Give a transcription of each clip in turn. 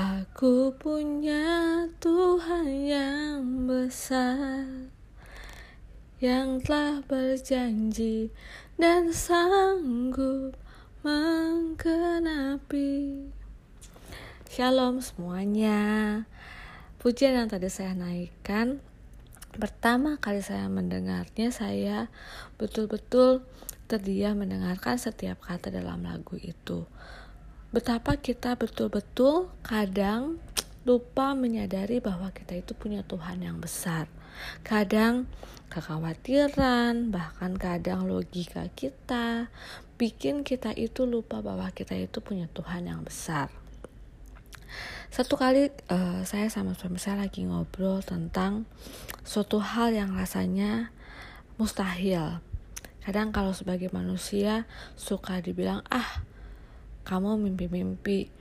Aku punya Tuhan yang besar Yang telah berjanji dan sanggup menggenapi. Shalom semuanya. Pujian yang tadi saya naikkan. Pertama kali saya mendengarnya saya betul-betul terdiam mendengarkan setiap kata dalam lagu itu betapa kita betul-betul kadang lupa menyadari bahwa kita itu punya Tuhan yang besar. Kadang kekhawatiran, bahkan kadang logika kita bikin kita itu lupa bahwa kita itu punya Tuhan yang besar. Satu kali uh, saya sama suami saya lagi ngobrol tentang suatu hal yang rasanya mustahil. Kadang kalau sebagai manusia suka dibilang ah kamu mimpi-mimpi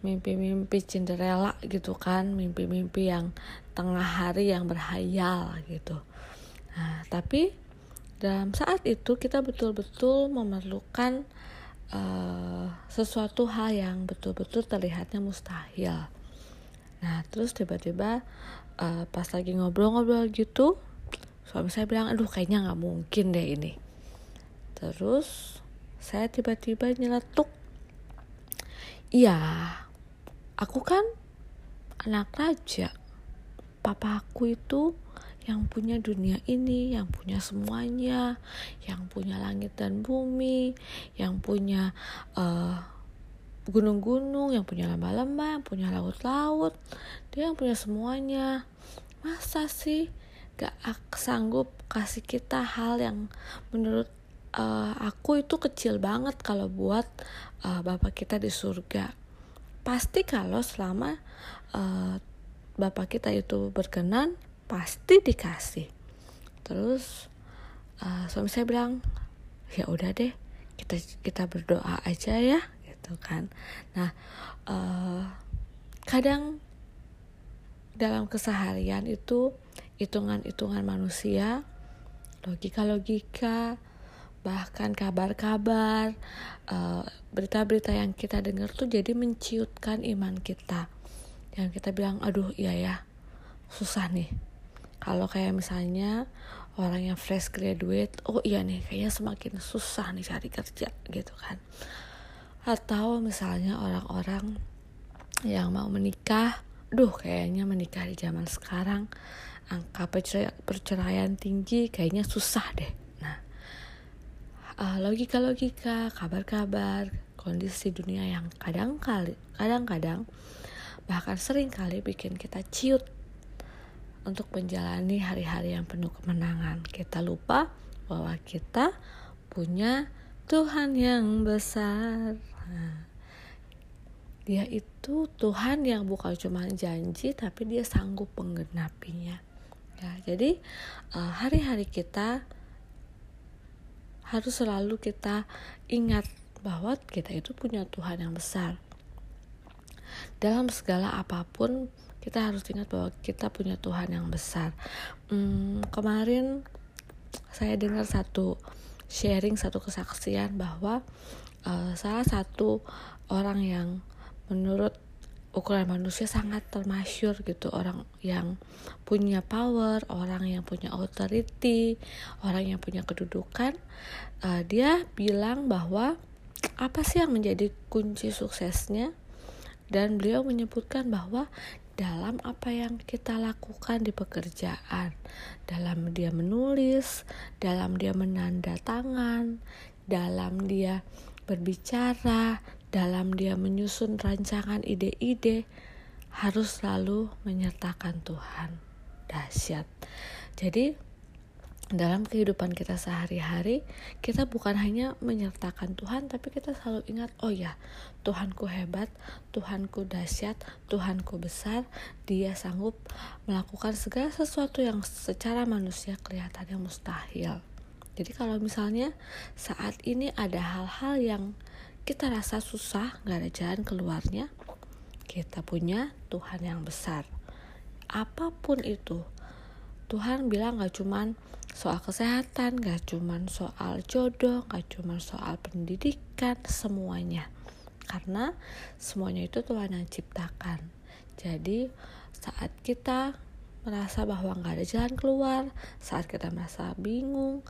mimpi-mimpi Cinderella gitu kan mimpi-mimpi yang tengah hari yang berhayal gitu. Nah tapi dalam saat itu kita betul-betul memerlukan uh, sesuatu hal yang betul-betul terlihatnya mustahil. Nah terus tiba-tiba uh, pas lagi ngobrol-ngobrol gitu suami saya bilang aduh kayaknya nggak mungkin deh ini. Terus saya tiba-tiba nyeletuk Iya, aku kan anak raja. Papa aku itu yang punya dunia ini, yang punya semuanya, yang punya langit dan bumi, yang punya eh, gunung-gunung, yang punya lembah-lembah, yang punya laut-laut. Dia yang punya semuanya. Masa sih gak sanggup kasih kita hal yang menurut uh, aku itu kecil banget kalau buat uh, bapak kita di surga. Pasti kalau selama uh, bapak kita itu berkenan pasti dikasih. Terus uh, suami saya bilang ya udah deh kita kita berdoa aja ya gitu kan. Nah uh, kadang dalam keseharian itu hitungan-hitungan manusia logika-logika bahkan kabar-kabar uh, berita-berita yang kita dengar tuh jadi menciutkan iman kita. Yang kita bilang aduh iya ya susah nih. Kalau kayak misalnya orang yang fresh graduate oh iya nih kayaknya semakin susah nih cari kerja gitu kan. Atau misalnya orang-orang yang mau menikah duh kayaknya menikah di zaman sekarang angka perceraian tinggi kayaknya susah deh uh, logika-logika, kabar-kabar, kondisi dunia yang kadang kali, kadang-kadang bahkan sering kali bikin kita ciut untuk menjalani hari-hari yang penuh kemenangan. Kita lupa bahwa kita punya Tuhan yang besar. Nah, dia itu Tuhan yang bukan cuma janji tapi dia sanggup menggenapinya. Ya, jadi eh, hari-hari uh, kita harus selalu kita ingat bahwa kita itu punya Tuhan yang besar. Dalam segala apa pun kita harus ingat bahwa kita punya Tuhan yang besar. Hmm, kemarin saya dengar satu sharing satu kesaksian bahwa uh, salah satu orang yang menurut ukuran manusia sangat termasyur gitu. Orang yang punya power orang yang punya authority orang yang punya kedudukan uh, dia bilang bahwa apa sih yang menjadi kunci suksesnya? Dan beliau menyebutkan bahwa dalam apa yang kita lakukan di pekerjaan, dalam dia menulis, dalam dia menanda tangan, dalam dia berbicara, dalam dia menyusun rancangan ide-ide harus selalu menyertakan Tuhan. Dahsyat. Jadi dalam kehidupan kita sehari-hari kita bukan hanya menyertakan Tuhan tapi kita selalu ingat oh ya Tuhanku hebat Tuhanku dahsyat Tuhanku besar dia sanggup melakukan segala sesuatu yang secara manusia kelihatannya mustahil jadi kalau misalnya saat ini ada hal-hal yang kita rasa susah, gak ada jalan keluarnya, kita punya Tuhan yang besar. Apa pun itu, Tuhan bilang gak cuman soal kesehatan, gak cuman soal jodoh, gak cuman soal pendidikan, semuanya. karena semuanya itu Tuhan yang ciptakan jadi saat kita merasa bahwa nggak ada jalan keluar saat kita merasa bingung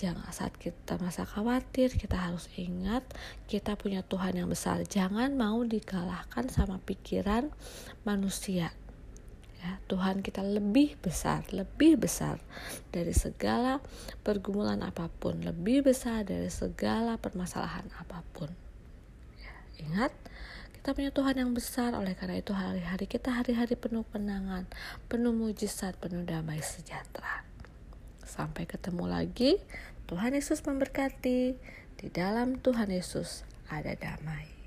jangan saat kita merasa khawatir kita harus ingat kita punya Tuhan yang besar. Jangan mau dikalahkan sama pikiran manusia. Ya Tuhan kita lebih besar lebih besar dari segala pergumulan apa pun lebih besar dari segala permasalahan apa pun. Ya, ingat kita punya Tuhan yang besar. Oleh karena itu hari-hari kita hari-hari penuh penangan penuh mujizat penuh damai sejahtera sampai ketemu lagi. Tuhan Yesus memberkati. Di dalam Tuhan Yesus ada damai